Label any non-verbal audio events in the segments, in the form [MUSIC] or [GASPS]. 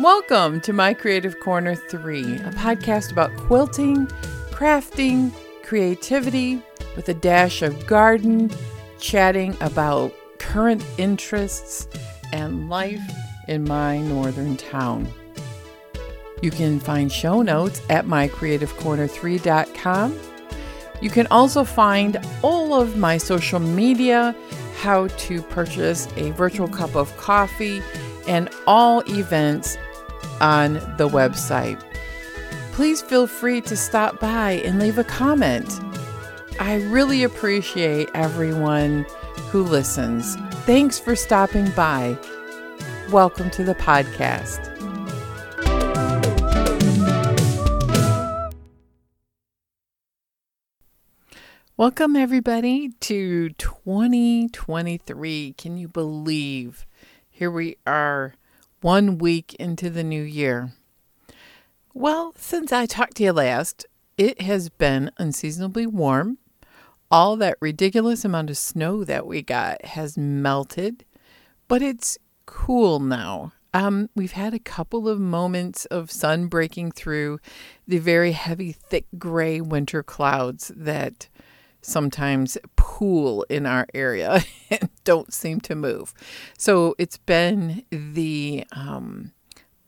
Welcome to My Creative Corner 3, a podcast about quilting, crafting, creativity, with a dash of garden, chatting about current interests and life in my northern town. You can find show notes at mycreativecorner3.com. You can also find all of my social media, how to purchase a virtual cup of coffee, and all events on the website. Please feel free to stop by and leave a comment. I really appreciate everyone who listens. Thanks for stopping by. Welcome to the podcast. Welcome, everybody, to 2023. Can you believe here we are? One week into the new year. Well, since I talked to you last, it has been unseasonably warm. All that ridiculous amount of snow that we got has melted, but it's cool now. Um, we've had a couple of moments of sun breaking through the very heavy, thick gray winter clouds that sometimes pool in our area [LAUGHS] and don't seem to move. So it's been the um,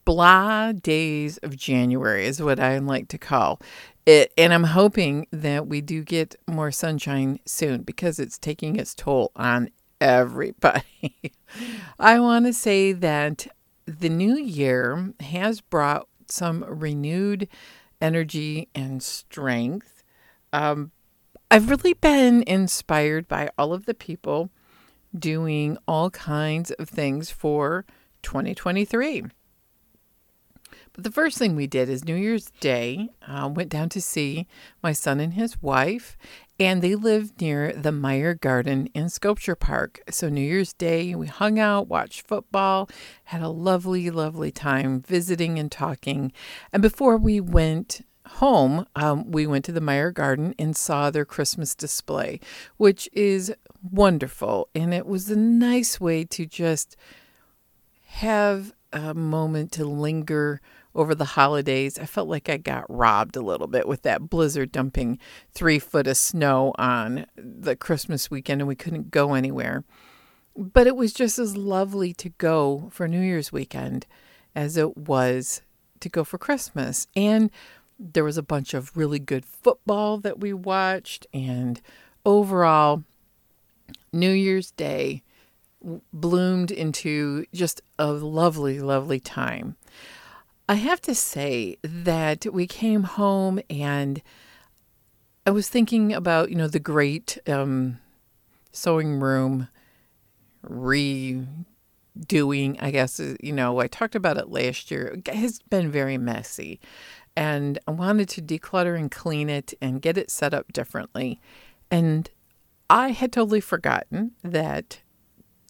blah days of January, is what I like to call it. And I'm hoping that we do get more sunshine soon because it's taking its toll on everybody. [LAUGHS] I want to say that the new year has brought some renewed energy and strength. Um, I've really been inspired by all of the people doing all kinds of things for 2023. But the first thing we did is New Year's Day, uh, went down to see my son and his wife, and they live near the Meijer Garden in Sculpture Park. So, New Year's Day, we hung out, watched football, had a lovely, lovely time visiting and talking. And before we went home, um, we went to the Meijer Garden and saw their Christmas display, which is wonderful. And it was a nice way to just have a moment to linger over the holidays. I felt like I got robbed a little bit with that blizzard dumping three foot of snow on the Christmas weekend and we couldn't go anywhere. But it was just as lovely to go for New Year's weekend as it was to go for Christmas. And there was a bunch of really good football that we watched, and overall, New Year's Day bloomed into just a lovely, lovely time. I have to say that we came home and I was thinking about, you know, the great um, sewing room redoing, I guess, you know, I talked about it last year. It has been very messy and I wanted to declutter and clean it and get it set up differently. And I had totally forgotten that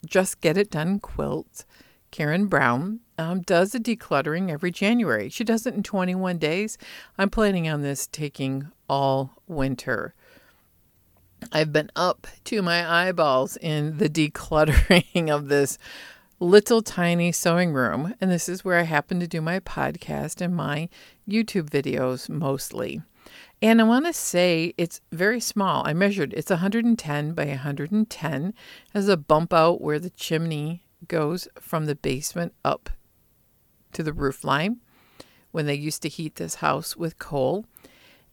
Just Get It Done quilt, Karen Brown, um, does a decluttering every January. She does it in 21 days. I'm planning on this taking all winter. I've been up to my eyeballs in the [LAUGHS] decluttering of this little tiny sewing room, and this is where I happen to do my podcast and my YouTube videos mostly. And I want to say it's very small. I measured it's 110 by 110 Has a bump out where the chimney goes from the basement up to the roof line when they used to heat this house with coal.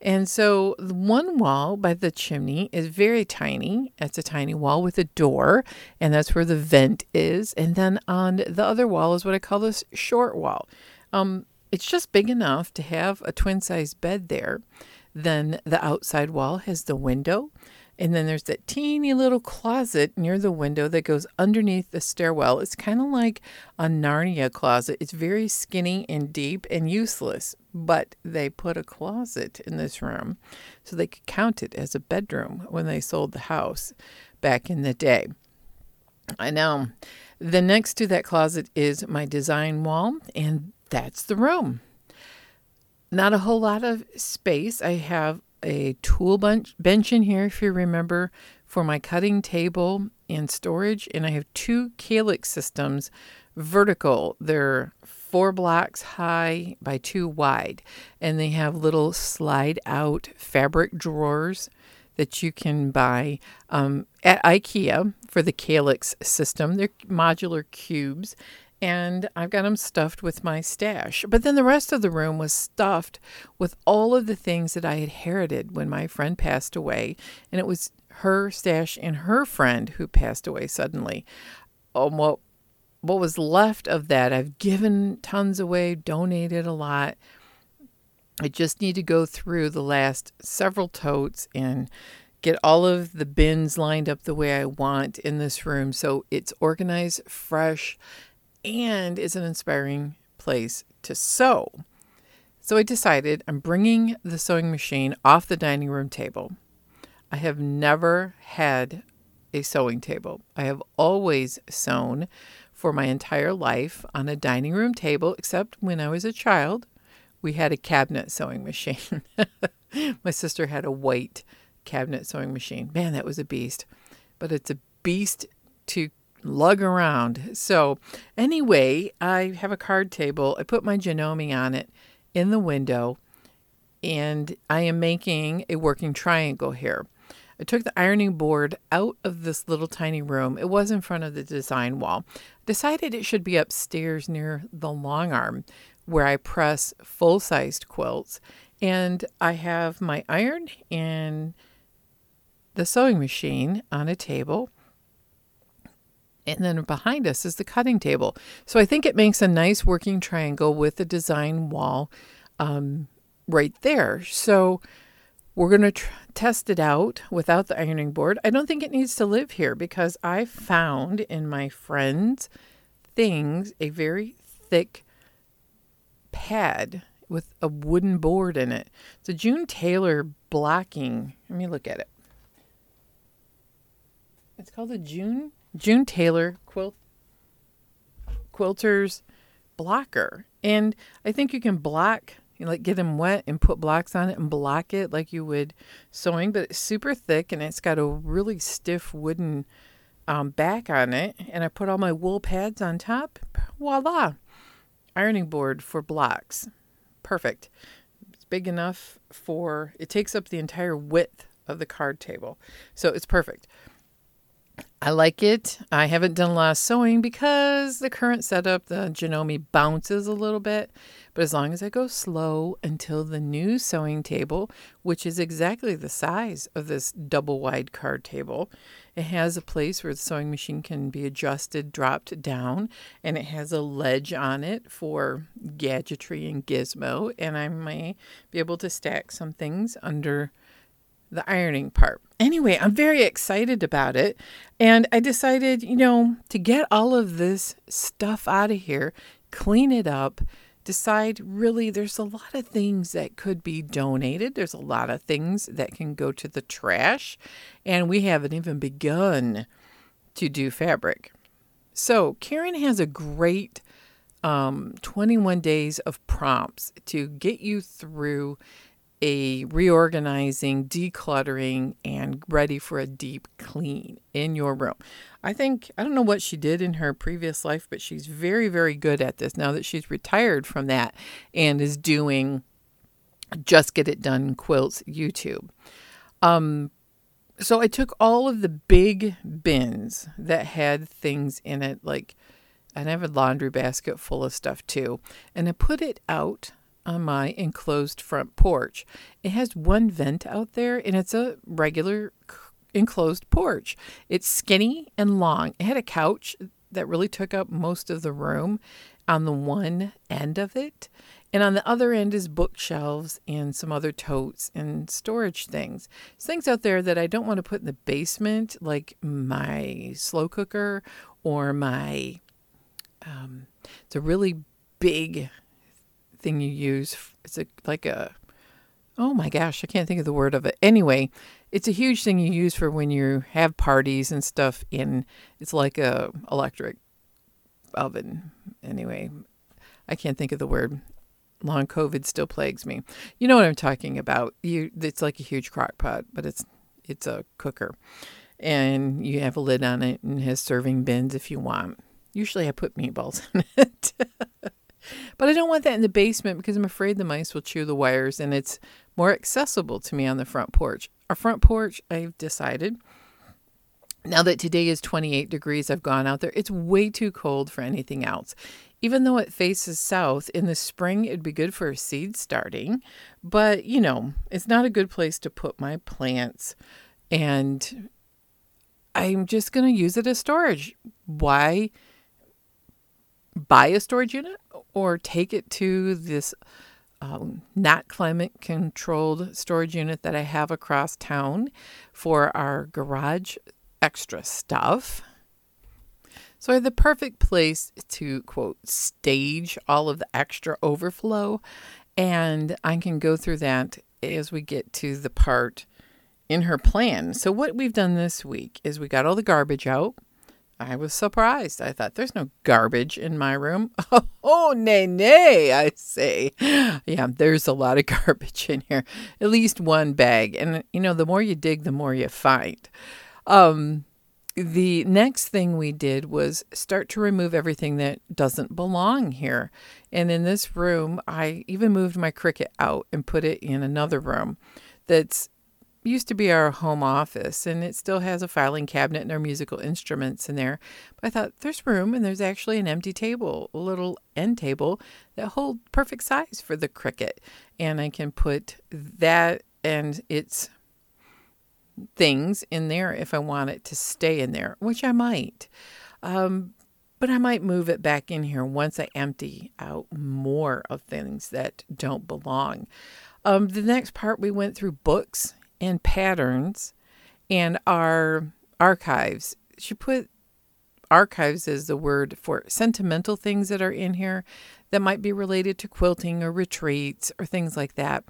And so the one wall by the chimney is very tiny. It's a tiny wall with a door, and that's where the vent is. And then on the other wall is what I call this short wall. Um, it's just big enough to have a twin size bed there. Then the outside wall has the window and then there's that teeny little closet near the window that goes underneath the stairwell. It's kind of like a Narnia closet. It's very skinny and deep and useless, but they put a closet in this room so they could count it as a bedroom when they sold the house back in the day. I know. The next to that closet is my design wall, and that's the room. Not a whole lot of space. I have a tool bench, bench in here, if you remember, for my cutting table and storage. And I have two Kallax systems vertical. They're four blocks high by two wide, and they have little slide out fabric drawers that you can buy um, at IKEA for the Kallax system. They're modular cubes, and I've got them stuffed with my stash. But then the rest of the room was stuffed with all of the things that I had inherited when my friend passed away, and it was her stash and her friend who passed away suddenly. Um, what what was left of that, I've given tons away, donated a lot. I just need to go through the last several totes and get all of the bins lined up the way I want in this room so it's organized, fresh, and is an inspiring place to sew. So I decided I'm bringing the sewing machine off the dining room table. I have never had a sewing table. I have always sewn for my entire life on a dining room table, except when I was a child. We had a cabinet sewing machine. [LAUGHS] my sister had a white cabinet sewing machine. Man, that was a beast. But it's a beast to lug around. So, anyway, I have a card table. I put my Janome on it in the window, and I am making a working triangle here. I took the ironing board out of this little tiny room. It was in front of the design wall. Decided it should be upstairs near the long arm where I press full sized quilts. And I have my iron and the sewing machine on a table. And then behind us is the cutting table. So I think it makes a nice working triangle with the design wall um, right there. So we're going to tr- test it out without the ironing board. I don't think it needs to live here because I found in my friend's things a very thick pad with a wooden board in it. It's a June Taylor blocking. Let me look at it. It's called a June June Taylor quilt quilters blocker. And I think you can block you know, like get them wet and put blocks on it and block it like you would sewing, but it's super thick and it's got a really stiff wooden um, back on it. And I put all my wool pads on top. Voila! Ironing board for blocks. Perfect. It's big enough for, it takes up the entire width of the card table. So it's perfect. I like it. I haven't done a lot of sewing because the current setup, the Janome bounces a little bit. But as long as I go slow until the new sewing table, which is exactly the size of this double wide card table, it has a place where the sewing machine can be adjusted, dropped down, and it has a ledge on it for gadgetry and gizmo. And I may be able to stack some things under the ironing part. Anyway, I'm very excited about it. And I decided, you know, to get all of this stuff out of here, clean it up, decide really there's a lot of things that could be donated. There's a lot of things that can go to the trash. And we haven't even begun to do fabric. So, Karen has a great um, 21 days of prompts to get you through a reorganizing, decluttering, and ready for a deep clean in your room. I think, I don't know what she did in her previous life, but she's very, very good at this now that she's retired from that and is doing Just Get It Done Quilts YouTube. Um, so I took all of the big bins that had things in it, like, and I have a laundry basket full of stuff too, and I put it out on my enclosed front porch. It has one vent out there, and it's a regular enclosed porch. It's skinny and long. It had a couch that really took up most of the room on the one end of it. And on the other end is bookshelves and some other totes and storage things. things out there that I don't want to put in the basement, like my slow cooker or my. Um, it's a really big thing you use. It's a like a oh my gosh, I can't think of the word of it. Anyway, it's a huge thing you use for when you have parties and stuff. In it's like a electric oven. Anyway, I can't think of the word. Long COVID still plagues me. You know what I'm talking about. You, it's like a huge crock pot, but it's it's a cooker, and you have a lid on it and has serving bins if you want. Usually I put meatballs [LAUGHS] in it. But I don't want that in the basement because I'm afraid the mice will chew the wires and it's more accessible to me on the front porch. Our front porch, I've decided, now that today is 28 degrees, I've gone out there. It's way too cold for anything else. Even though it faces south, in the spring it'd be good for a seed starting, but you know, it's not a good place to put my plants. And I'm just going to use it as storage. Why buy a storage unit or take it to this um, not climate controlled storage unit that I have across town for our garage extra stuff. So I have the perfect place to quote stage all of the extra overflow, and I can go through that as we get to the part in her plan. So what we've done this week is we got all the garbage out. I was surprised. I thought there's no garbage in my room. [LAUGHS] Oh, nay, nay, I say. [GASPS] Yeah, there's a lot of [LAUGHS] garbage in here. At least one bag. And, you know, the more you dig, the more you find. Um, the next thing we did was start to remove everything that doesn't belong here. And in this room, I even moved my Cricut out and put it in another room that's used to be our home office and it still has a filing cabinet and our musical instruments in there. But I thought there's room and there's actually an empty table, a little end table that hold perfect size for the Cricut. And I can put that and its things in there if I want it to stay in there, which I might. Um, but I might move it back in here once I empty out more of things that don't belong. Um, the next part, we went through books and patterns and our archives. She put archives as the word for sentimental things that are in here that might be related to quilting or retreats or things like that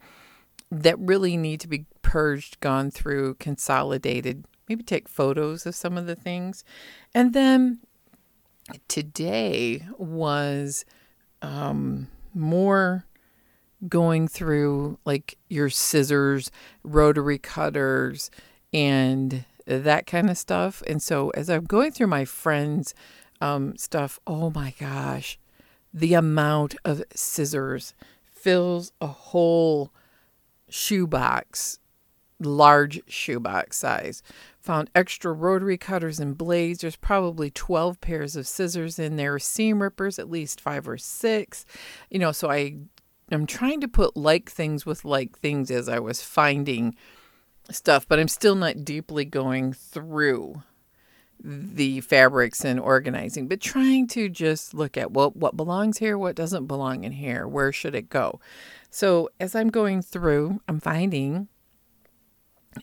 that really need to be purged, gone through, consolidated, maybe take photos of some of the things. And then today was um, more going through like your scissors, rotary cutters, and that kind of stuff. And so as I'm going through my friends' um, stuff, oh my gosh, the amount of scissors fills a whole shoebox, large shoebox size. Found extra rotary cutters and blades. There's probably 12 pairs of scissors in there, seam rippers, at least five or six. You know, so I I'm trying to put like things with like things as I was finding stuff, but I'm still not deeply going through the fabrics and organizing, but trying to just look at well, what belongs here, what doesn't belong in here, where should it go. So as I'm going through, I'm finding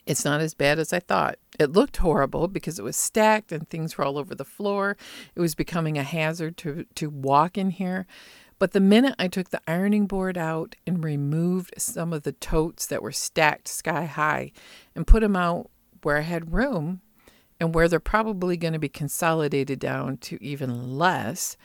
it's not as bad as I thought. It looked horrible because it was stacked and things were all over the floor. It was becoming a hazard to, to walk in here. But the minute I took the ironing board out and removed some of the totes that were stacked sky high and put them out where I had room and where they're probably going to be consolidated down to even less,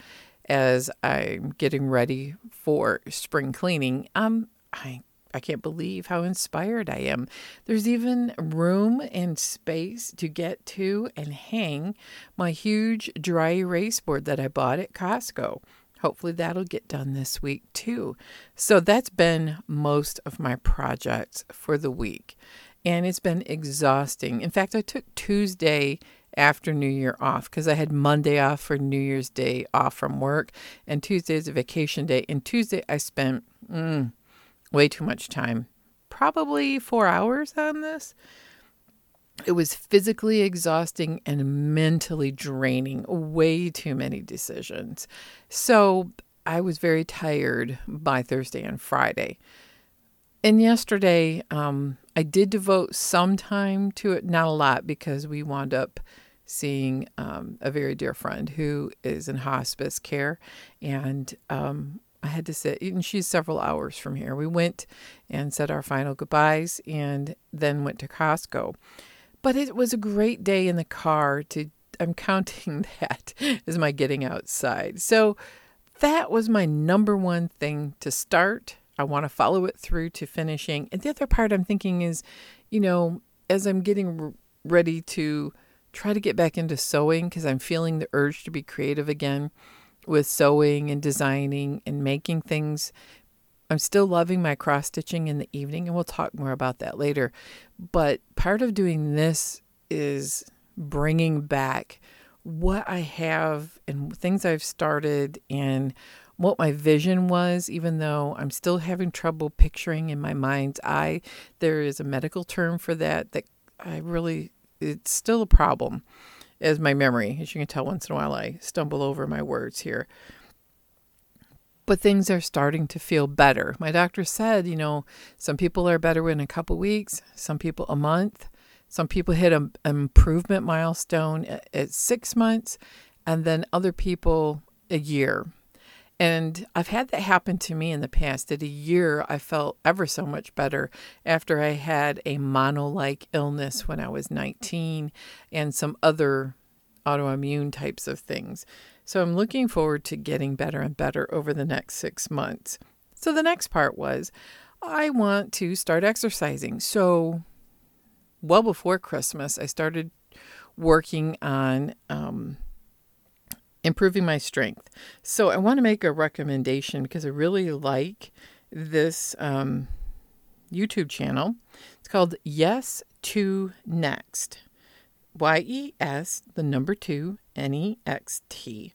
as I'm getting ready for spring cleaning, um, I I can't believe how inspired I am. There's even room and space to get to and hang my huge dry erase board that I bought at Costco. Hopefully that'll get done this week too. So that's been most of my projects for the week. And it's been exhausting. In fact, I took Tuesday after New Year off because I had Monday off for New Year's Day off from work, and Tuesday is a vacation day. And Tuesday, I spent mm, way too much time probably four hours on this. It was physically exhausting and mentally draining, way too many decisions. So I was very tired by Thursday and Friday. And yesterday, um, I did devote some time to it, not a lot, because we wound up seeing um, a very dear friend who is in hospice care. And um, I had to sit, and she's several hours from here. We went and said our final goodbyes and then went to Costco. But it was a great day in the car to, I'm counting [LAUGHS] that as my getting outside. So that was my number one thing to start I want to follow it through to finishing. And the other part I'm thinking is, you know, as I'm getting ready to try to get back into sewing because I'm feeling the urge to be creative again with sewing and designing and making things. I'm still loving my cross stitching in the evening, and we'll talk more about that later. But part of doing this is bringing back what I have and things I've started and what my vision was, even though I'm still having trouble picturing in my mind's eye. There is a medical term for that that I really, it's still a problem as my memory. As you can tell, once in a while I stumble over my words here. But things are starting to feel better. My doctor said, you know, some people are better in a couple weeks, some people a month, some people hit an improvement milestone at, at six months, and then other people a year. And I've had that happen to me in the past. At a year, I felt ever so much better after I had a mono like illness when I was 19 and some other autoimmune types of things. So I'm looking forward to getting better and better over the next six months. So the next part was I want to start exercising. So, well before Christmas, I started working on um, improving my strength. So I want to make a recommendation because I really like this um, YouTube channel. It's called Yes to Next. Y E S, the number two, N E X T.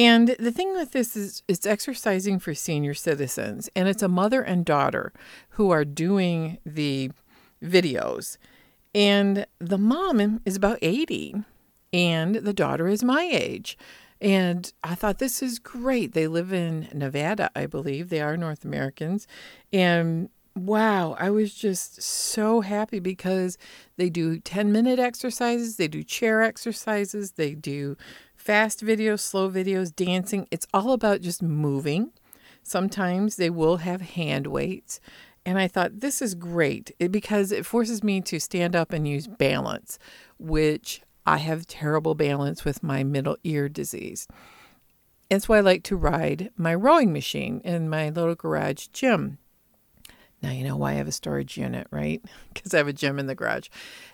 And the thing with this is it's exercising for senior citizens, and it's a mother and daughter who are doing the videos. And the mom is about 80, and the daughter is my age. And I thought, this is great. They live in Nevada, I believe. They are North Americans. And wow, I was just so happy because they do 10 minute exercises, they do chair exercises, they do fast videos, slow videos, dancing. It's all about just moving. Sometimes they will have hand weights. And I thought, this is great because it forces me to stand up and use balance, which I have terrible balance with my middle ear disease. That's why I like to ride my rowing machine in my little garage gym. Now you know why I have a storage unit, right? [LAUGHS] Because I have a gym in the garage,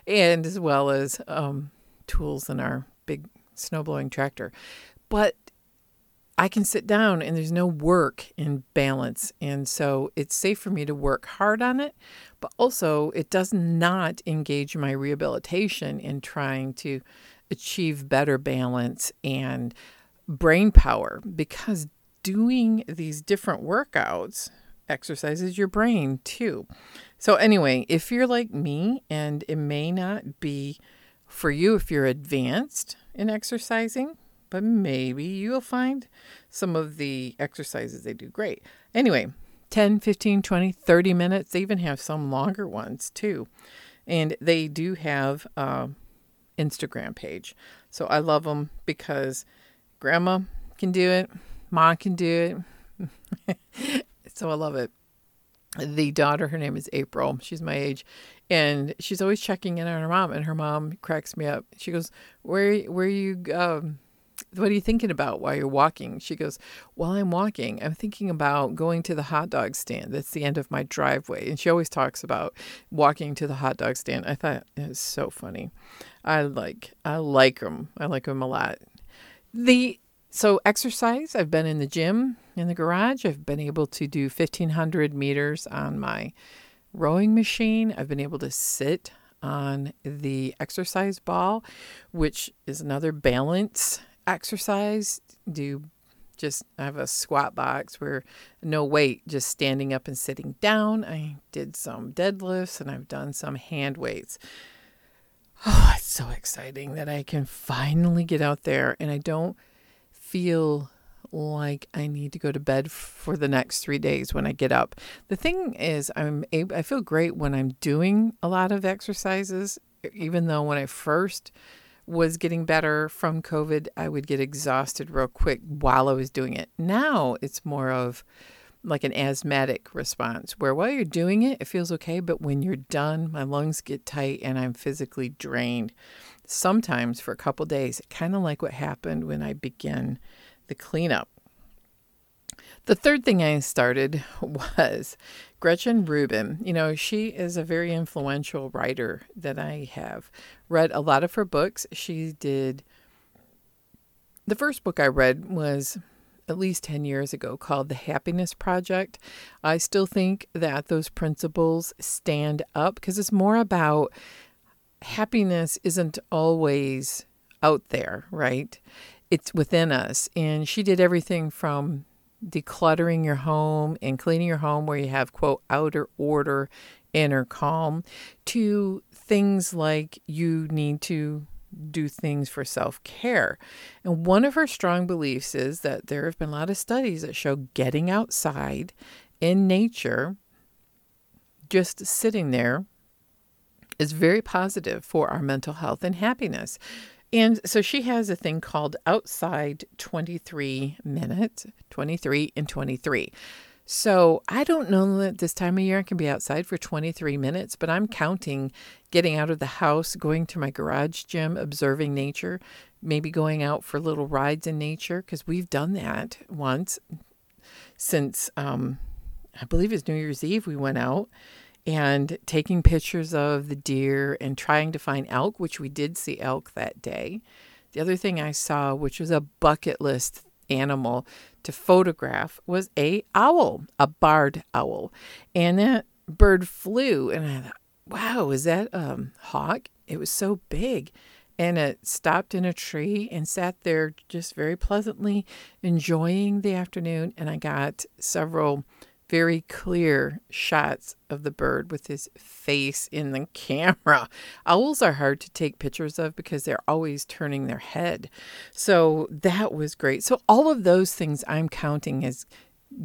and as well as um, tools in our big snowblowing tractor. But I can sit down and there's no work in balance. And so it's safe for me to work hard on it, but also it does not engage my rehabilitation in trying to achieve better balance and brain power because doing these different workouts exercises your brain too. So, anyway, if you're like me and it may not be for you if you're advanced in exercising, but maybe you'll find some of the exercises they do great. Anyway, 10, 15, 20, 30 minutes. They even have some longer ones too. And they do have a Instagram page. So I love them because grandma can do it, mom can do it. [LAUGHS] so I love it. The daughter, her name is April. She's my age, and she's always checking in on her mom. And her mom cracks me up. She goes, "Where, where you um, what are you thinking about while you're walking? She goes, While I'm walking, I'm thinking about going to the hot dog stand. That's the end of my driveway. And she always talks about walking to the hot dog stand. I thought it was so funny. I like, I like them. I like them a lot. The, so exercise, I've been in the gym in the garage. I've been able to do 1500 meters on my rowing machine. I've been able to sit on the exercise ball, which is another balance exercise, do just I have a squat box where no weight, just standing up and sitting down. I did some deadlifts and I've done some hand weights. Oh, [SIGHS] it's so exciting that I can finally get out there and I don't feel like I need to go to bed for the next 3 days when I get up. The thing is I'm able, I feel great when I'm doing a lot of exercises even though when I first was getting better from COVID, I would get exhausted real quick while I was doing it. Now it's more of like an asthmatic response where while you're doing it, it feels okay, but when you're done, my lungs get tight and I'm physically drained. Sometimes for a couple days, kind of like what happened when I began the cleanup. The third thing I started [LAUGHS] was Gretchen Rubin. You know, she is a very influential writer that I have read a lot of her books. She did, the first book I read was at least 10 years ago called The Happiness Project. I still think that those principles stand up because it's more about happiness isn't always out there, right? It's within us. And she did everything from decluttering your home and cleaning your home where you have, quote, outer order, inner calm, to things like you need to do things for self care. And one of her strong beliefs is that there have been a lot of studies that show getting outside in nature, just sitting there, is very positive for our mental health and happiness. And so she has a thing called Outside 23 Minutes, 23 and 23. So I don't know that this time of year I can be outside for 23 minutes, but I'm counting getting out of the house, going to my garage gym, observing nature, maybe going out for little rides in nature, because we've done that once since um, I believe it's New Year's Eve. We went out and taking pictures of the deer and trying to find elk, which we did see elk that day. The other thing I saw, which was a bucket list animal to photograph, was a owl, a barred owl, and that bird flew, and I thought, wow, is that a um, hawk? It was so big. And it stopped in a tree and sat there just very pleasantly enjoying the afternoon. And I got several very clear shots of the bird with his face in the [LAUGHS] camera. Owls are hard to take pictures of because they're always turning their head. So that was great. So, all of those things I'm counting as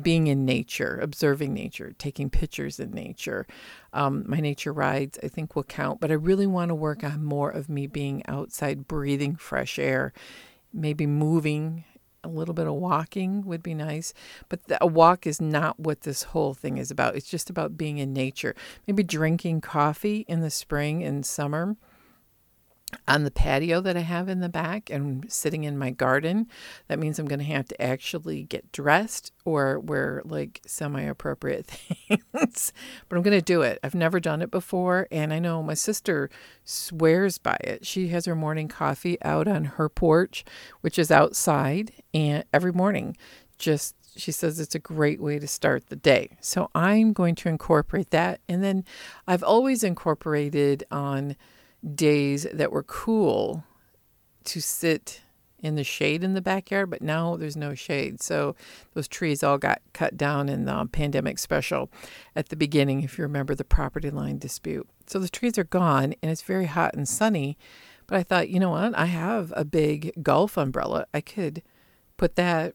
being in nature, observing nature, taking pictures in nature. Um, my nature rides, I think, will count, but I really want to work on more of me being outside, breathing fresh air, maybe moving a little bit of walking would be nice. But the, a walk is not what this whole thing is about. It's just about being in nature. Maybe drinking coffee in the spring and summer on the patio that I have in the back and sitting in my garden. That means I'm going to have to actually get dressed or wear like semi appropriate [LAUGHS] things. but I'm going to do it. I've never done it before. And I know my sister swears by it. She has her morning coffee out on her porch, which is outside, and every morning just she says it's a great way to start the day. So I'm going to incorporate that. And then I've always incorporated on days that were cool to sit in the shade in the backyard, but now there's no shade. So those trees all got cut down in the pandemic special at the beginning, if you remember the property line dispute. So the trees are gone and it's very hot and sunny. But I thought, you know what? I have a big golf umbrella. I could put that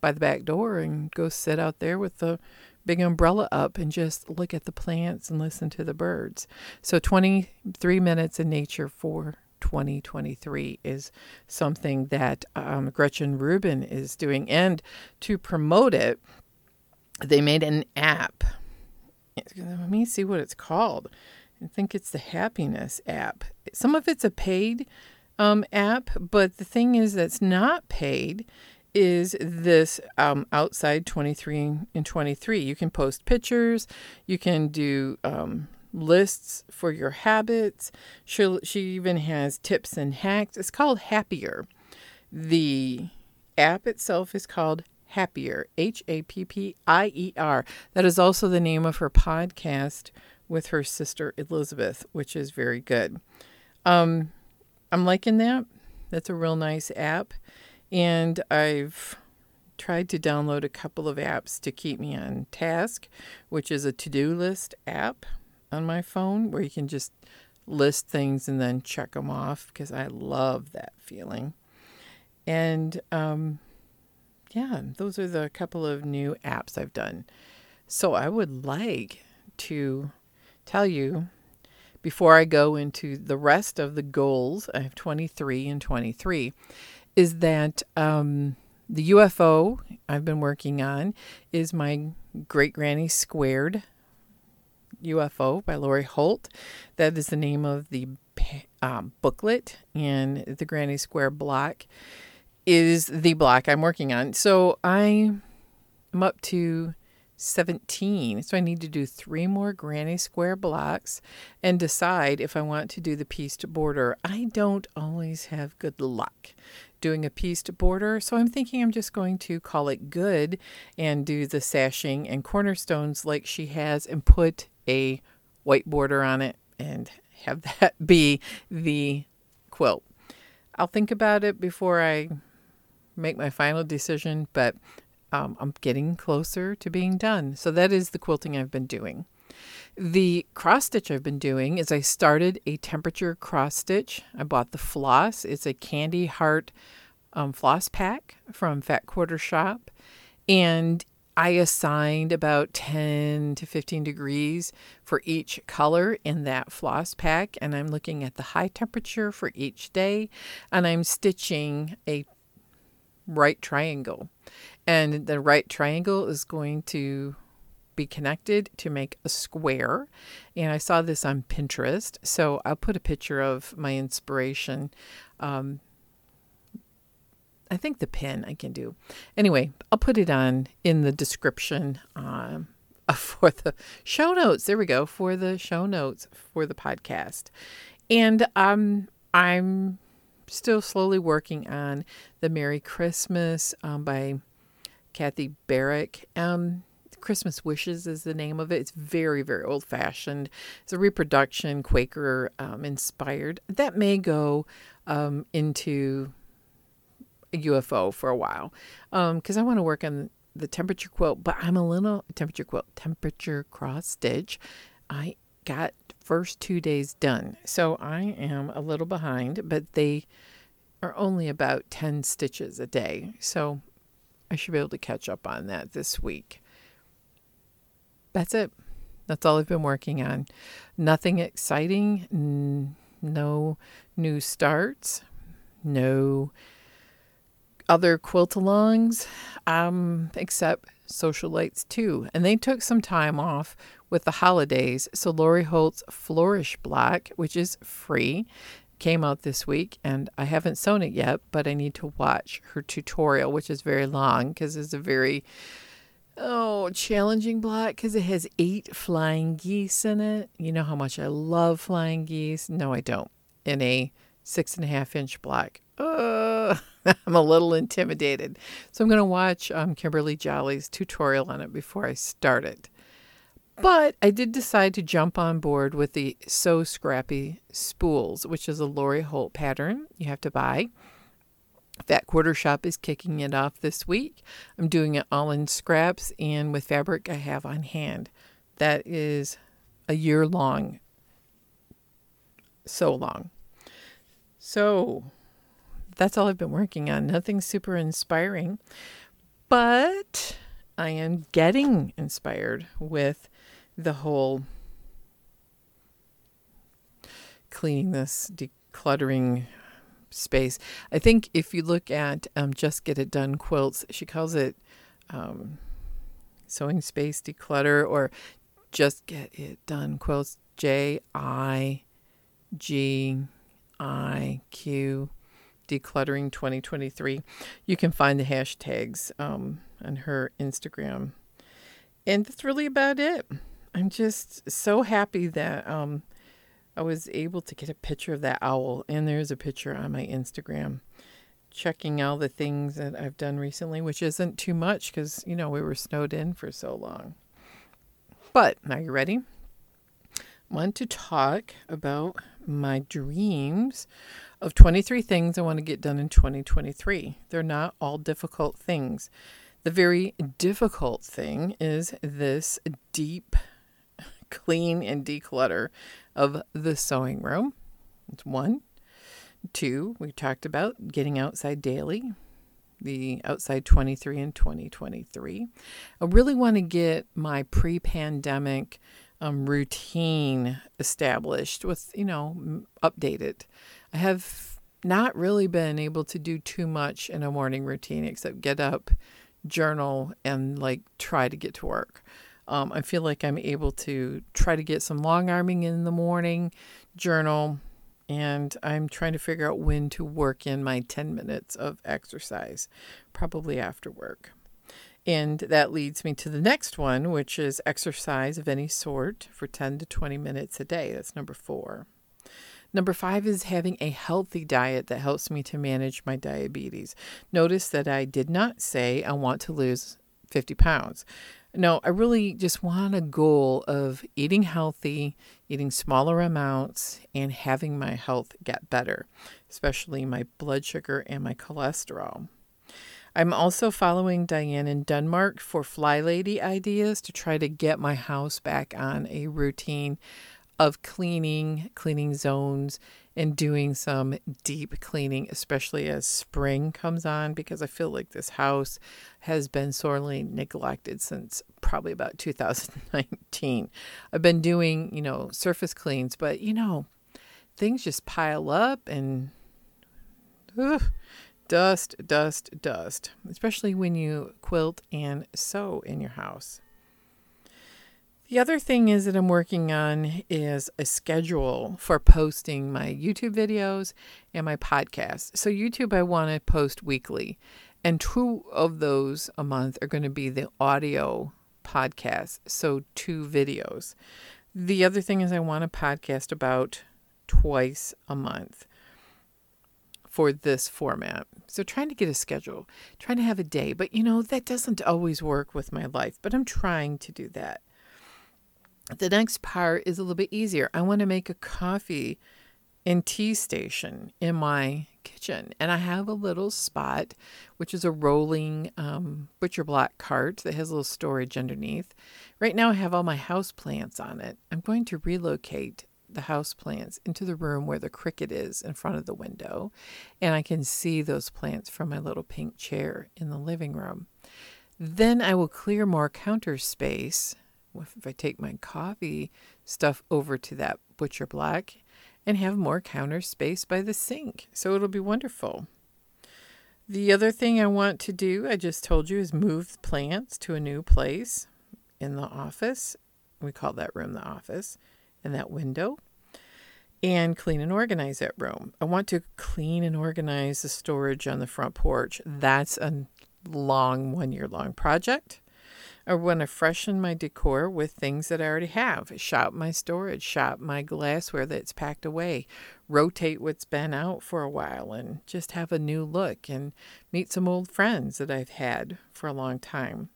by the back door and go sit out there with the big umbrella up and just look at the plants and listen to the birds. So 23 minutes in nature for 2023 is something that um, Gretchen Rubin is doing. And to promote it, they made an app. Let me see what it's called. I think it's the Happiness app. Some of it's a paid um, app, but the thing is that's not paid is this um, outside 23 and 23. You can post pictures, you can do um, lists for your habits. She, she even has tips and hacks. It's called Happier. The app itself is called Happier, H A P P I E R. That is also the name of her podcast with her sister Elizabeth, which is very good. Um, I'm liking that. That's a real nice app. And I've tried to download a couple of apps to keep me on task, which is a to do list app on my phone where you can just list things and then check them off because I love that feeling. And um, yeah, those are the couple of new apps I've done. So I would like to tell you before I go into the rest of the goals, I have 23 and 23 is that um, the UFO I've been working on is my Great Granny Squared UFO by Lori Holt. That is the name of the um, booklet, and the Granny Square block is the block I'm working on. So I I'm up to 17. So I need to do three more granny square blocks and decide if I want to do the pieced border. I don't always have good luck doing a pieced border, so I'm thinking I'm just going to call it good and do the sashing and cornerstones like she has and put a white border on it and have [LAUGHS] that be the quilt. I'll think about it before I make my final decision, but um, I'm getting closer to being done. So that is the quilting I've been doing. The cross stitch I've been doing is I started a temperature cross stitch. I bought the floss. It's a candy heart um, floss pack from Fat Quarter Shop. And I assigned about 10 to 15 degrees for each color in that floss pack. And I'm looking at the high temperature for each day. And I'm stitching a right triangle. And the right triangle is going to be connected to make a square. And I saw this on Pinterest. So I'll put a picture of my inspiration. Um, I think the pin I can do. Anyway, I'll put it on in the description um, [LAUGHS] for the show notes. There we go for the show notes for the podcast. And um, I'm still slowly working on the Merry Christmas um, by Kathy Barrick. Um, Christmas Wishes is the name of it. It's very, very old fashioned. It's a reproduction, Quaker um, inspired. That may go um, into a UFO for a while because um, I want to work on the temperature quilt, but I'm a little temperature quilt, temperature cross stitch. I got first two days done. So I am a little behind, but they are only about 10 stitches a day. So I should be able to catch up on that this week. That's it. That's all I've been working on. Nothing exciting. No new starts. No other quilt alongs, um, except Social Lights too. And they took some time off with the holidays. So Lori Holt's Flourish Block, which is free, came out this week and I haven't sewn it yet, but I need to watch her tutorial, which is very long because it's a very oh challenging block because it has eight flying geese in it. You know how much I love flying geese. No, I don't. In a six and a half inch block. Uh, [LAUGHS] I'm a little intimidated. So I'm going to watch um, Kimberly Jolly's tutorial on it before I start it. But I did decide to jump on board with the Sew Scrappy Spools, which is a Lori Holt pattern you have to buy. Fat Quarter Shop is kicking it off this week. I'm doing it all in scraps and with fabric I have on hand. That is a year long. So long. So that's all I've been working on. Nothing super inspiring, but I am getting inspired with the whole cleaning this, decluttering space. I think if you look at um, Just Get It Done quilts, she calls it um, sewing space declutter or Just Get It Done quilts. J I G I Q decluttering 2023. You can find the hashtags um, on her Instagram. And that's really about it. I'm just so happy that um, I was able to get a picture of that owl. And there's a picture on my Instagram checking all the things that I've done recently, which isn't too much because, you know, we were snowed in for so long. But now you ready? I want to talk about my dreams of 23 things I want to get done in 2023. They're not all difficult things. The very difficult thing is this deep clean and declutter of the sewing room. It's one. Two, we talked about getting outside daily, the outside 23 and 2023. I really want to get my pre pandemic um, routine established with, you know, updated. I have not really been able to do too much in a morning routine except get up, journal, and like try to get to work. Um, I feel like I'm able to try to get some long arming in the morning, journal, and I'm trying to figure out when to work in my 10 minutes of exercise, probably after work. And that leads me to the next one, which is exercise of any sort for 10 to 20 minutes a day. That's number four. Number five is having a healthy diet that helps me to manage my diabetes. Notice that I did not say I want to lose 50 pounds. No, I really just want a goal of eating healthy, eating smaller amounts, and having my health get better, especially my blood sugar and my cholesterol. I'm also following Diane in Denmark for Fly Lady ideas to try to get my house back on a routine of cleaning, cleaning zones, and doing some deep cleaning, especially as spring comes on, because I feel like this house has been sorely neglected since probably about [LAUGHS] 2019. I've been doing, you know, surface cleans, but you know, things just pile up and ugh, dust, dust, dust, especially when you quilt and sew in your house. The other thing is that I'm working on is a schedule for posting my YouTube videos and my podcast. So YouTube I want to post weekly, and two of those a month are going to be the audio podcast, so two videos. The other thing is I want a podcast about twice a month for this format. So trying to get a schedule, trying to have a day, but you know, that doesn't always work with my life, but I'm trying to do that. The next part is a little bit easier. I want to make a coffee and tea station in my kitchen. And I have a little spot, which is a rolling um, butcher block cart that has a little storage underneath. Right now, I have all my house plants on it. I'm going to relocate the house plants into the room where the Cricut is in front of the window. And I can see those plants from my little pink chair in the living room. Then I will clear more counter space if I take my coffee stuff over to that butcher block and have more counter space by the sink. So it'll be wonderful. The other thing I want to do, I just told you, is move plants to a new place in the office. We call that room the office, and that window. And clean and organize that room. I want to clean and organize the storage on the front porch. That's a long, one year long project. I want to freshen my decor with things that I already have. Shop my storage, shop my glassware that's packed away, rotate what's been out for a while, and just have a new look and meet some old friends that I've had for a long time.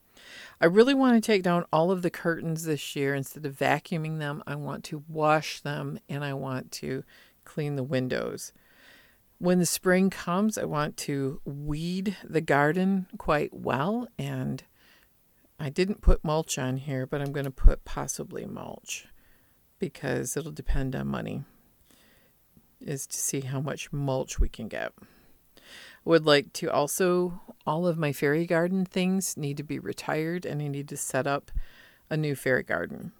I really want to take down all of the curtains this year. Instead of vacuuming them, I want to wash them and I want to clean the windows. When the spring comes, I want to weed the garden quite well and I didn't put mulch on here, but I'm going to put possibly mulch because it'll depend on money, is to see how much mulch we can get. Would like to also, all of my fairy garden things need to be retired and I need to set up a new fairy garden.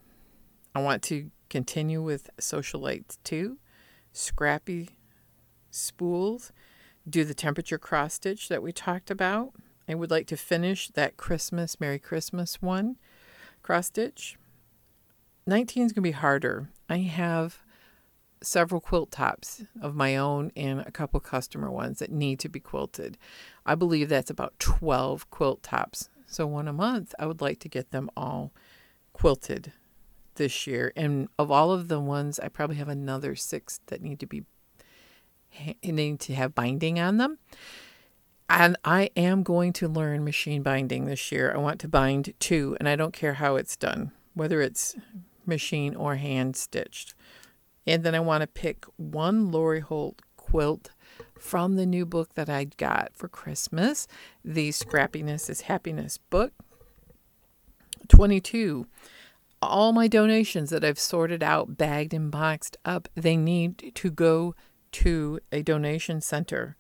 I want to continue with Socialites too, Scrappy Spools, do the temperature cross stitch that we talked about I would like to finish that Christmas, Merry Christmas one cross stitch. 19 is going to be harder. I have several quilt tops of my own and a couple customer ones that need to be quilted. I believe that's about 12 quilt tops. So, one a month, I would like to get them all quilted this year. And of all of the ones, I probably have another six that need to be need to have binding on them. And I am going to learn machine binding this year. I want to bind two, and I don't care how it's done, whether it's machine or hand stitched. And then I want to pick one Lori Holt quilt from the new book that I got for Christmas, the Scrappiness is Happiness book. 22. All my donations that I've sorted out, bagged, and boxed up, they need to go to a donation center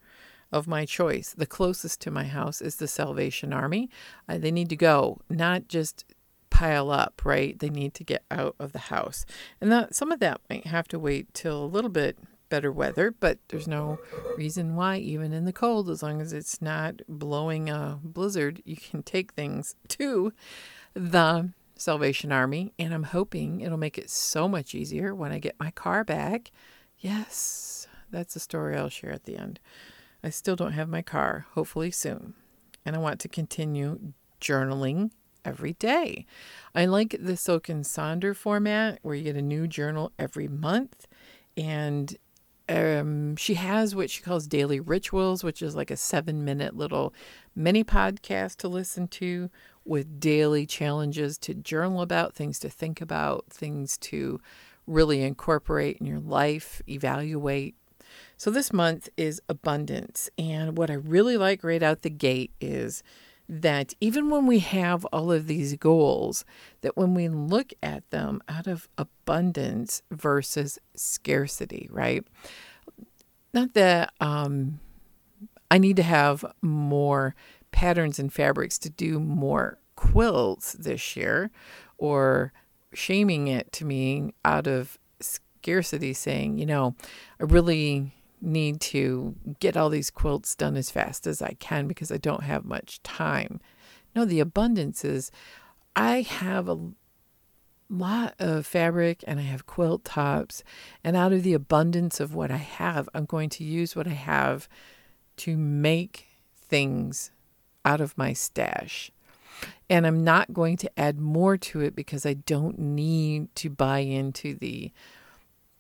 of my choice. The closest to my house is the Salvation Army. Uh, they need to go, not just pile up, right? They need to get out of the house. And that some of that might have to wait till a little bit better weather, but there's no reason why, even in the cold, as long as it's not blowing a blizzard, you can take things [LAUGHS] to the Salvation Army. And I'm hoping it'll make it so much easier when I get my car back. Yes, that's a story I'll share at the end. I still don't have my car, hopefully soon. And I want to continue journaling every day. I like the Silk and Sonder format where you get a new journal every month. And um, she has what she calls daily rituals, which is like a seven minute little mini podcast to listen to with daily challenges to journal about, things to think about, things to really incorporate in your life, evaluate. So this month is abundance. And what I really like right out the gate is that even when we have all of these goals, that when we look at them out of abundance versus scarcity, right? Not that um, I need to have more patterns and fabrics to do more quilts this year or shaming it to me out of scarcity, saying, you know, I really need to get all these quilts done as fast as I can because I don't have much time. No, the abundance is I have a lot of fabric and I have quilt tops, and out of the abundance of what I have, I'm going to use what I have to make things out of my stash. And I'm not going to add more to it because I don't need to buy into the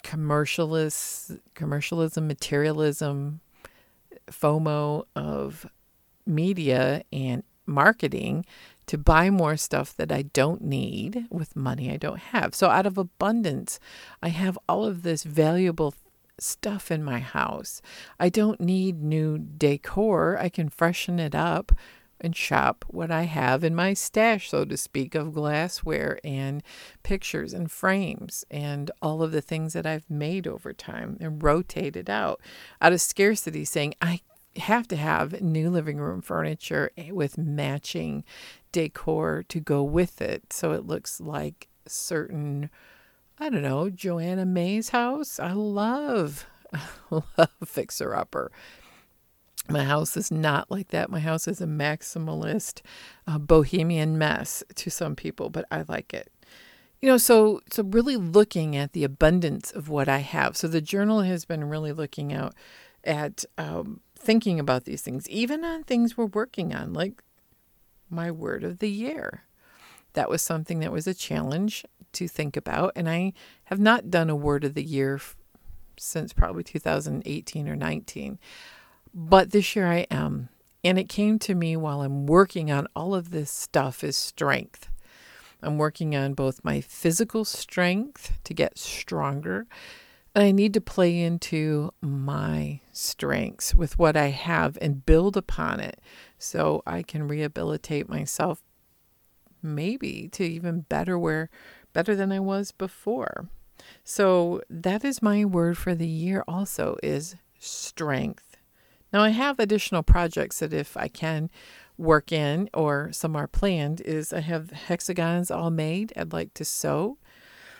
commercialist commercialism, materialism, FOMO of media and marketing to buy more stuff that I don't need with money I don't have. So out of abundance, I have all of this valuable stuff in my house. I don't need new decor. I can freshen it up and shop what I have in my stash, so to speak, of glassware and pictures and frames and all of the things that I've made over time and rotated out out of scarcity, saying, I have to have new living room furniture with matching decor to go with it so it looks like certain I don't know, Joanna May's house. I love [LAUGHS] love fixer upper my house is not like that. My house is a maximalist, uh, bohemian mess to some people, but I like it. You know, so so really looking at the abundance of what I have. So the journal has been really looking out at um, thinking about these things, even on things we're working on, like my word of the year. That was something that was a challenge to think about, and I have not done a word of the year since probably 2018 or 19. But this year I am. And it came to me while I'm working on all of this stuff is strength. I'm working on both my physical strength to get stronger, and I need to play into my strengths with what I have and build upon it so I can rehabilitate myself maybe to even better where better than I was before. So that is my word for the year also is strength. Now, I have additional projects that if I can work in or some are planned is I have hexagons all made I'd like to sew.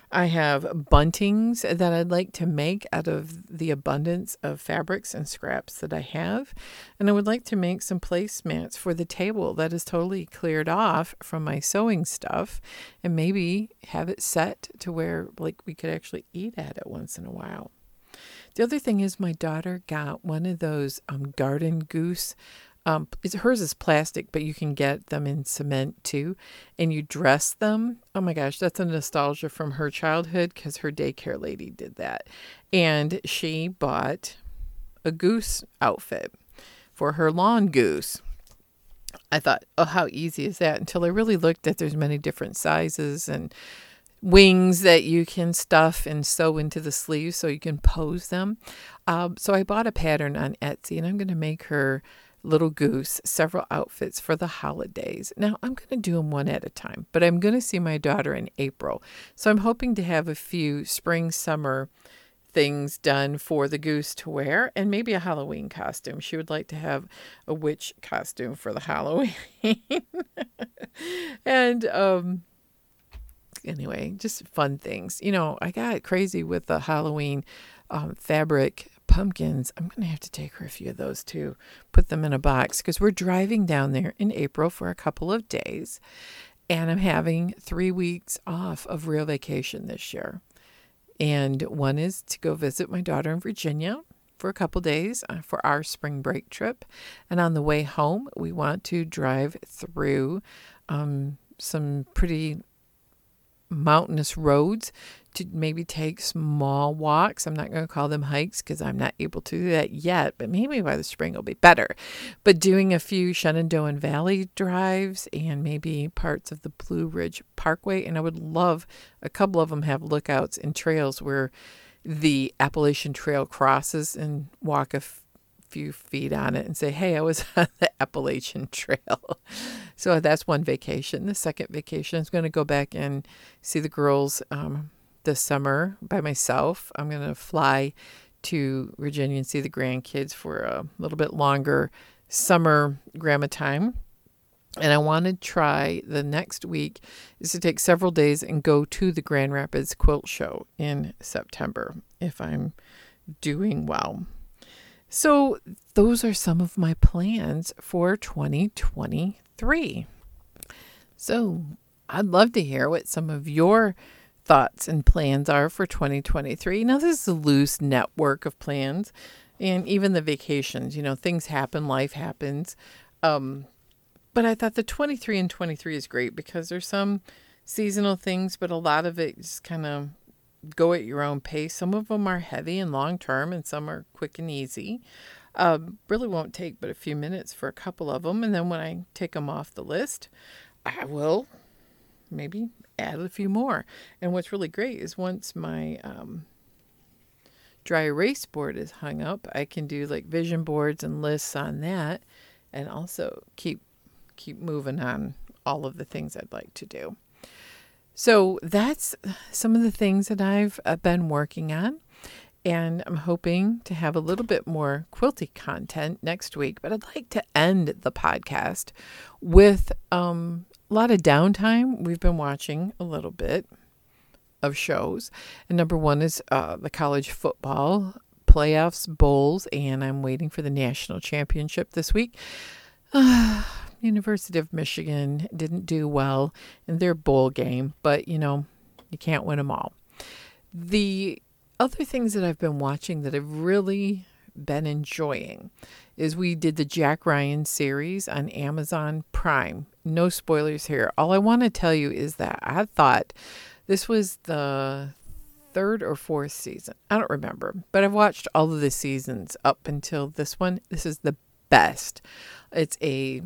I have buntings that I'd like to make out of the abundance of fabrics and scraps that I have. And I would like to make some placemats for the table that is totally cleared off from my sewing stuff and maybe have it set to where like we could actually eat at it once in a while. The other thing is, my daughter got one of those um, garden goose. Um, hers is plastic, but you can get them in cement too, and you dress them. Oh my gosh, that's a nostalgia from her childhood because her daycare lady did that, and she bought a goose outfit for her lawn goose. I thought, oh, how easy is that? Until I really looked at there's many different sizes and wings that you can stuff and sew into the sleeves so you can pose them. Um, so I bought a pattern on Etsy and I'm going to make her little goose several outfits for the holidays. Now I'm going to do them one at a time, but I'm going to see my daughter in April. So I'm hoping to have a few spring, summer things done for the goose to wear and maybe a Halloween costume. She would like to have a witch costume for the Halloween. [LAUGHS] and um anyway, just fun things. You know, I got crazy with the Halloween um, fabric pumpkins. I'm going to have to take her a few of those too, put them in a box because we're driving down there in April for a couple of days. And I'm having three weeks off of real vacation this year. And one is to go visit my daughter in Virginia for a couple days uh, for our spring break trip. And on the way home, we want to drive through um, some pretty mountainous roads to maybe take small walks. I'm not going to call them hikes because I'm not able to do that yet, but maybe by the spring it'll be better. But doing a few Shenandoah Valley drives and maybe parts of the Blue Ridge Parkway. And I would love a couple of them have lookouts and trails where the Appalachian Trail crosses and walk a few feet on it and say, hey, I was [LAUGHS] on the Appalachian Trail. so that's one vacation. The second vacation is going to go back and see the girls um, this summer by myself. I'm going to fly to Virginia and see the grandkids for a little bit longer summer grandma time. And I want to try the next week is to take several days and go to the Grand Rapids Quilt Show in September if I'm doing well. So, those are some of my plans for 2023. So, I'd love to hear what some of your thoughts and plans are for 2023. Now, this is a loose network of plans and even the vacations. You know, things happen, life happens. Um, but I thought the 23 and 23 is great because there's some seasonal things, but a lot of it just kind of go at your own pace. Some of them are heavy and long term, and some are quick and easy. Um, really won't take but a few minutes for a couple of them. And then when I take them off the list, I will maybe add a few more. And what's really great is once my um, dry erase board is hung up, I can do like vision boards and lists on that, and also keep keep moving on all of the things I'd like to do. So that's some of the things that I've uh, been working on. And I'm hoping to have a little bit more quilty content next week. But I'd like to end the podcast with um, a lot of downtime. We've been watching a little bit of shows. And number one is uh, the college football playoffs, bowls, and I'm waiting for the national championship this week. [SIGHS] Uh, University of Michigan didn't do well in their bowl game, but you know, you can't win them all. The other things that I've been watching that I've really been enjoying is we did the Jack Ryan series on Amazon Prime. No spoilers here. All I want to tell you is that I thought this was the third or fourth season. I don't remember, but I've watched all of the seasons up until this one. This is the best. It's a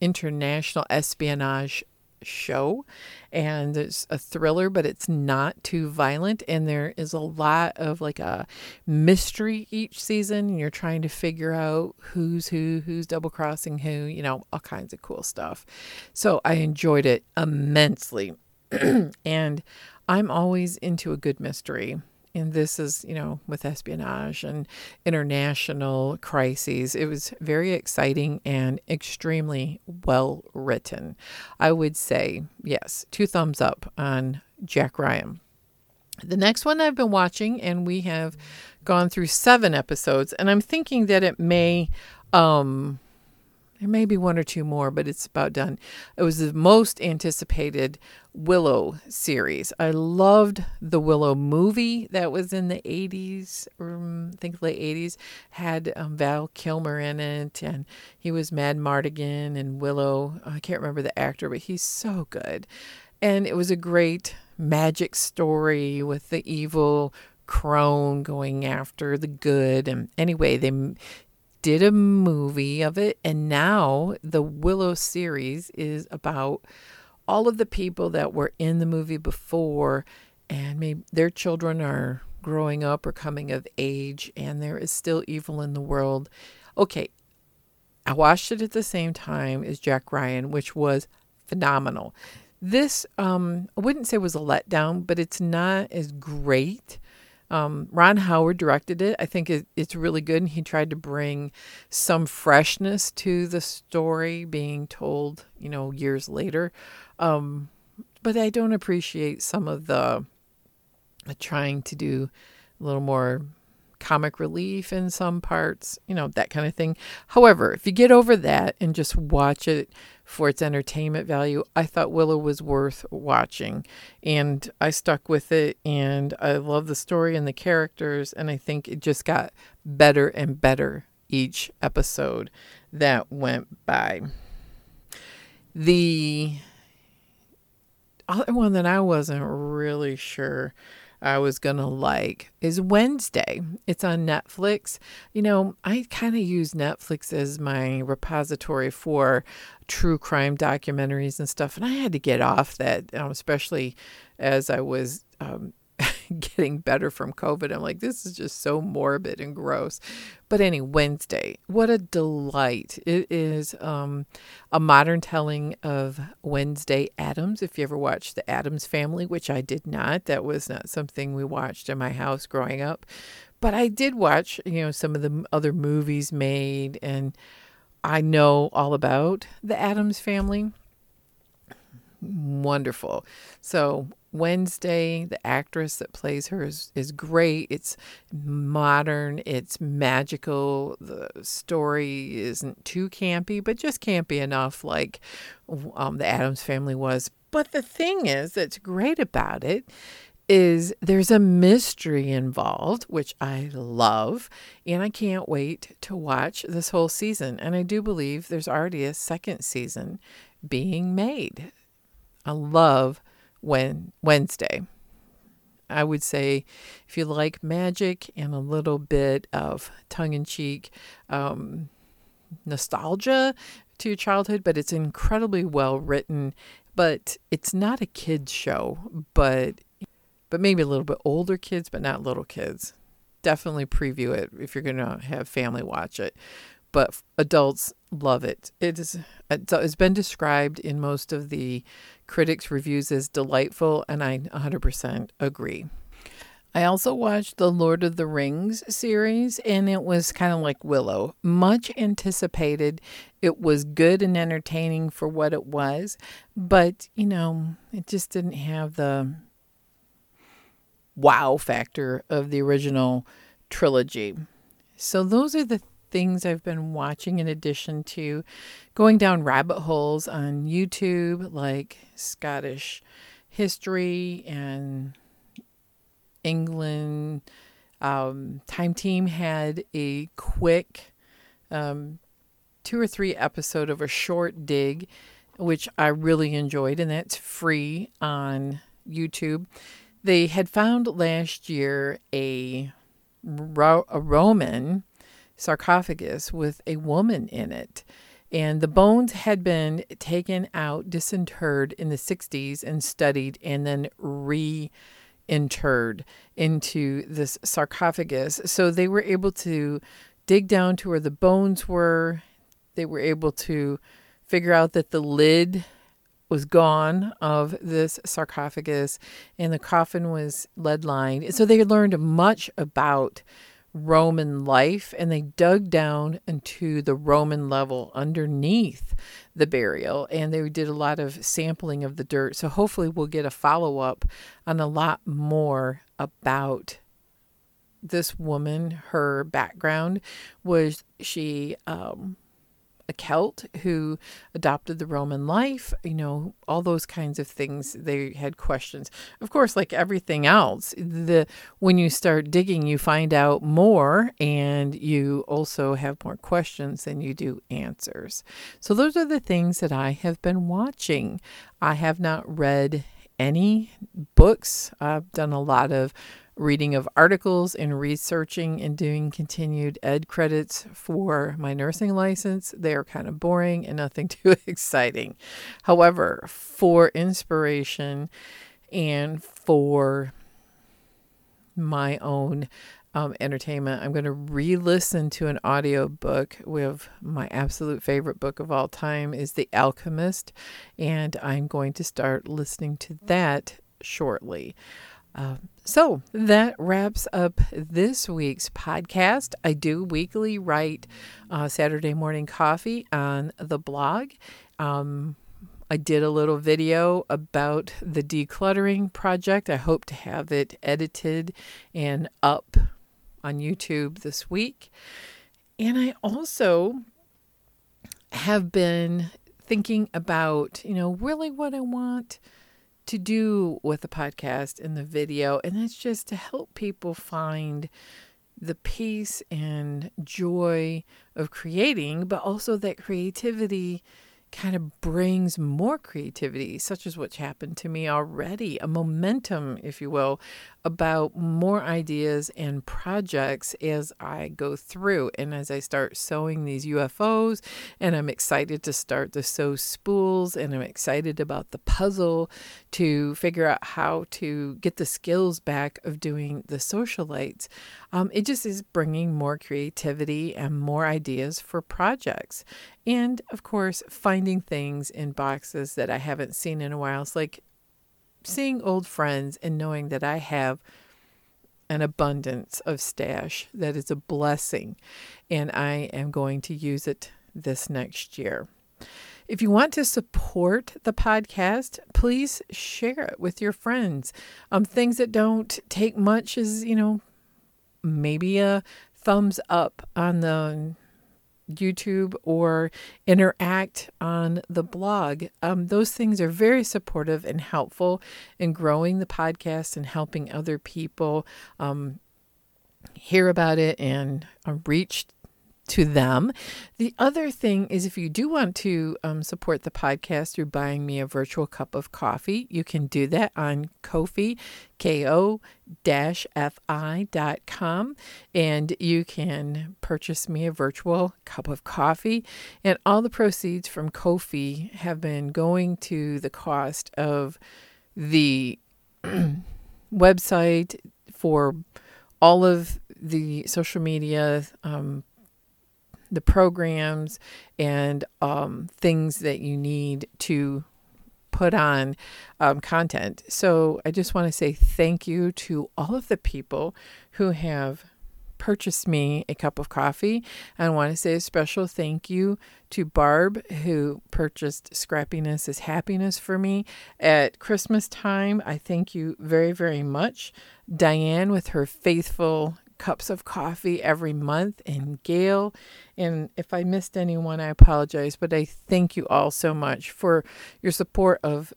international espionage show and it's a thriller but it's not too violent and there is a lot of like a mystery each season. And you're trying to figure out who's who who's double crossing who you know all kinds of cool stuff. So i enjoyed it immensely. [CLEARS THROAT] And i'm always into a good mystery and this is, you know, with espionage and international crises. It was very exciting and extremely well written. I would say, yes, two thumbs up on Jack Ryan. The next one I've been watching, and we have gone through seven episodes, and I'm thinking that it may um, there may be one or two more, but it's about done. It was the most anticipated Willow series. I loved the Willow movie that was in the 80s, um, I think late 80s, had um, Val Kilmer in it, and he was Madmartigan and Willow. I can't remember the actor, but he's so good. And it was a great magic story with the evil crone going after the good. And anyway, they did a movie of it, and now the Willow series is about all of the people that were in the movie before, and maybe their children are growing up or coming of age, and there is still evil in the world. Okay, I watched it at the same time as Jack Ryan, which was phenomenal. This, um, I wouldn't say was a letdown, but it's not as great um, Ron Howard directed it. I think it, it's really good, and he tried to bring some freshness to the story being told, you know, years later. Um, but I don't appreciate some of the trying to do a little more comic relief in some parts, you know, that kind of thing. However, if you get over that and just watch it for its entertainment value, I thought Willow was worth watching. And I stuck with it and I love the story and the characters. And I think it just got better and better each episode that went by. The other one that I wasn't really sure I was going to like is Wednesday. It's on Netflix. You know, I kind of use Netflix as my repository for true crime documentaries and stuff, and I had to get off that, um, especially as I was um, [LAUGHS] getting better from COVID. I'm like, this is just so morbid and gross. But anyway, Wednesday, what a delight. It is um, a modern telling of Wednesday Addams. If you ever watched The Addams Family, which I did not, that was not something we watched in my house growing up. But I did watch, you know, some of the other movies made, and I know all about the Addams Family wonderful. So Wednesday, the actress that plays her is, is great. It's modern, it's magical. The story isn't too campy, but just campy enough, like um, the Addams family was. But the thing is, that's great about it is there's a mystery involved, which I love, and I can't wait to watch this whole season. And I do believe there's already a second season being made. I love when Wednesday. I would say if you like magic and a little bit of tongue in cheek um, nostalgia to your childhood, but it's incredibly well written. But it's not a kids show, but but maybe a little bit older kids, but not little kids. Definitely preview it if you're gonna have family watch it but adults love it. It is it's been described in most of the critics' reviews as delightful, and I 100% agree. I also watched the Lord of the Rings series, and it was kind of like Willow, much anticipated. It was good and entertaining for what it was, but you know, it just didn't have the wow factor of the original trilogy. So, those are the things I've been watching in addition to going down rabbit holes on YouTube, like Scottish history and England. Um, Time Team had a quick um, two or three episode of a short dig, which I really enjoyed, and that's free on YouTube. They had found last year a, a Roman sarcophagus with a woman in it. And the bones had been taken out, disinterred in the 60s and studied, and then reinterred into this sarcophagus. So they were able to dig down to where the bones were. They were able to figure out that the lid was gone of this sarcophagus and the coffin was lead lined. So they learned much about Roman life and they dug down into the Roman level underneath the burial and they did a lot of sampling of the dirt. So hopefully we'll get a follow up on a lot more about this woman. Her background was she um, a Celt who adopted the Roman life, you know, all those kinds of things. They had questions. Of course, like everything else, the when you start digging, you find out more and you also have more questions than you do answers. So those are the things that I have been watching. I have not read any books. I've done a lot of reading of articles and researching and doing continued ed credits for my nursing license. They are kind of boring and nothing [LAUGHS] too exciting. However, for inspiration and for my own um, entertainment, I'm going to re listen to an audio book with my absolute favorite book of all time is The Alchemist, and I'm going to start listening to that shortly. Uh, so that wraps up this week's podcast. I do weekly write uh, Saturday morning coffee on the blog. Um, I did a little video about the decluttering project. I hope to have it edited and up on YouTube this week. And I also have been thinking about, you know, really what I want to do with the podcast and the video, and that's just to help people find the peace and joy of creating, but also that creativity kind of brings more creativity, such as what's happened to me already, a momentum, if you will, about more ideas and projects as I go through. And as I start sewing these UFOs, and I'm excited to start to sew spools, and I'm excited about the puzzle to figure out how to get the skills back of doing the socialites. Um, it just is bringing more creativity and more ideas for projects. And of course, finding things in boxes that I haven't seen in a while. It's like seeing old friends and knowing that I have an abundance of stash that is a blessing, and I am going to use it this next year. If you want to support the podcast, please share it with your friends. Um, things that don't take much is, you know, maybe a thumbs up on the YouTube or interact on the blog. Um, those things are very supportive and helpful in growing the podcast and helping other people um, hear about it and uh, reach to them. The other thing is if you do want to um, support the podcast through buying me a virtual cup of coffee, you can do that on Ko-fi, K-O fi.com and you can purchase me a virtual cup of coffee and all the proceeds from Ko-fi have been going to the cost of the [CLEARS THROAT] website for all of the social media um, the programs and um, things that you need to put on um, content. So I just want to say thank you to all of the people who have purchased me a cup of coffee. I want to say a special thank you to Barb, who purchased Scrappiness is Happiness for me at Christmas time. I thank you very, very much. Diane, with her faithful cups of coffee every month, and Gail. And if I missed anyone, I apologize, but I thank you all so much for your support of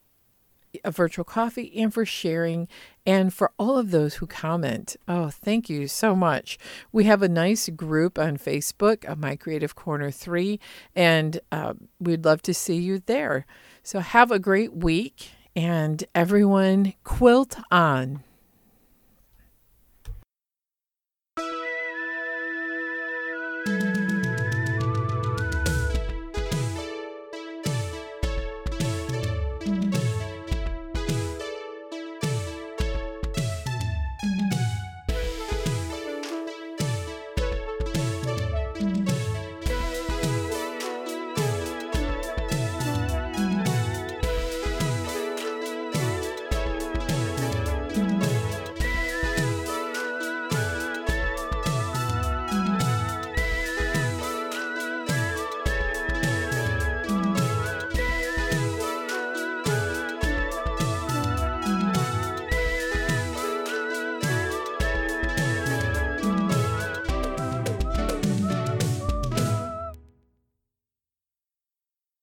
a virtual coffee and for sharing and for all of those who comment. Oh, thank you so much. We have a nice group on Facebook, uh, My Creative Corner 3, and uh, we'd love to see you there. So have a great week and everyone quilt on.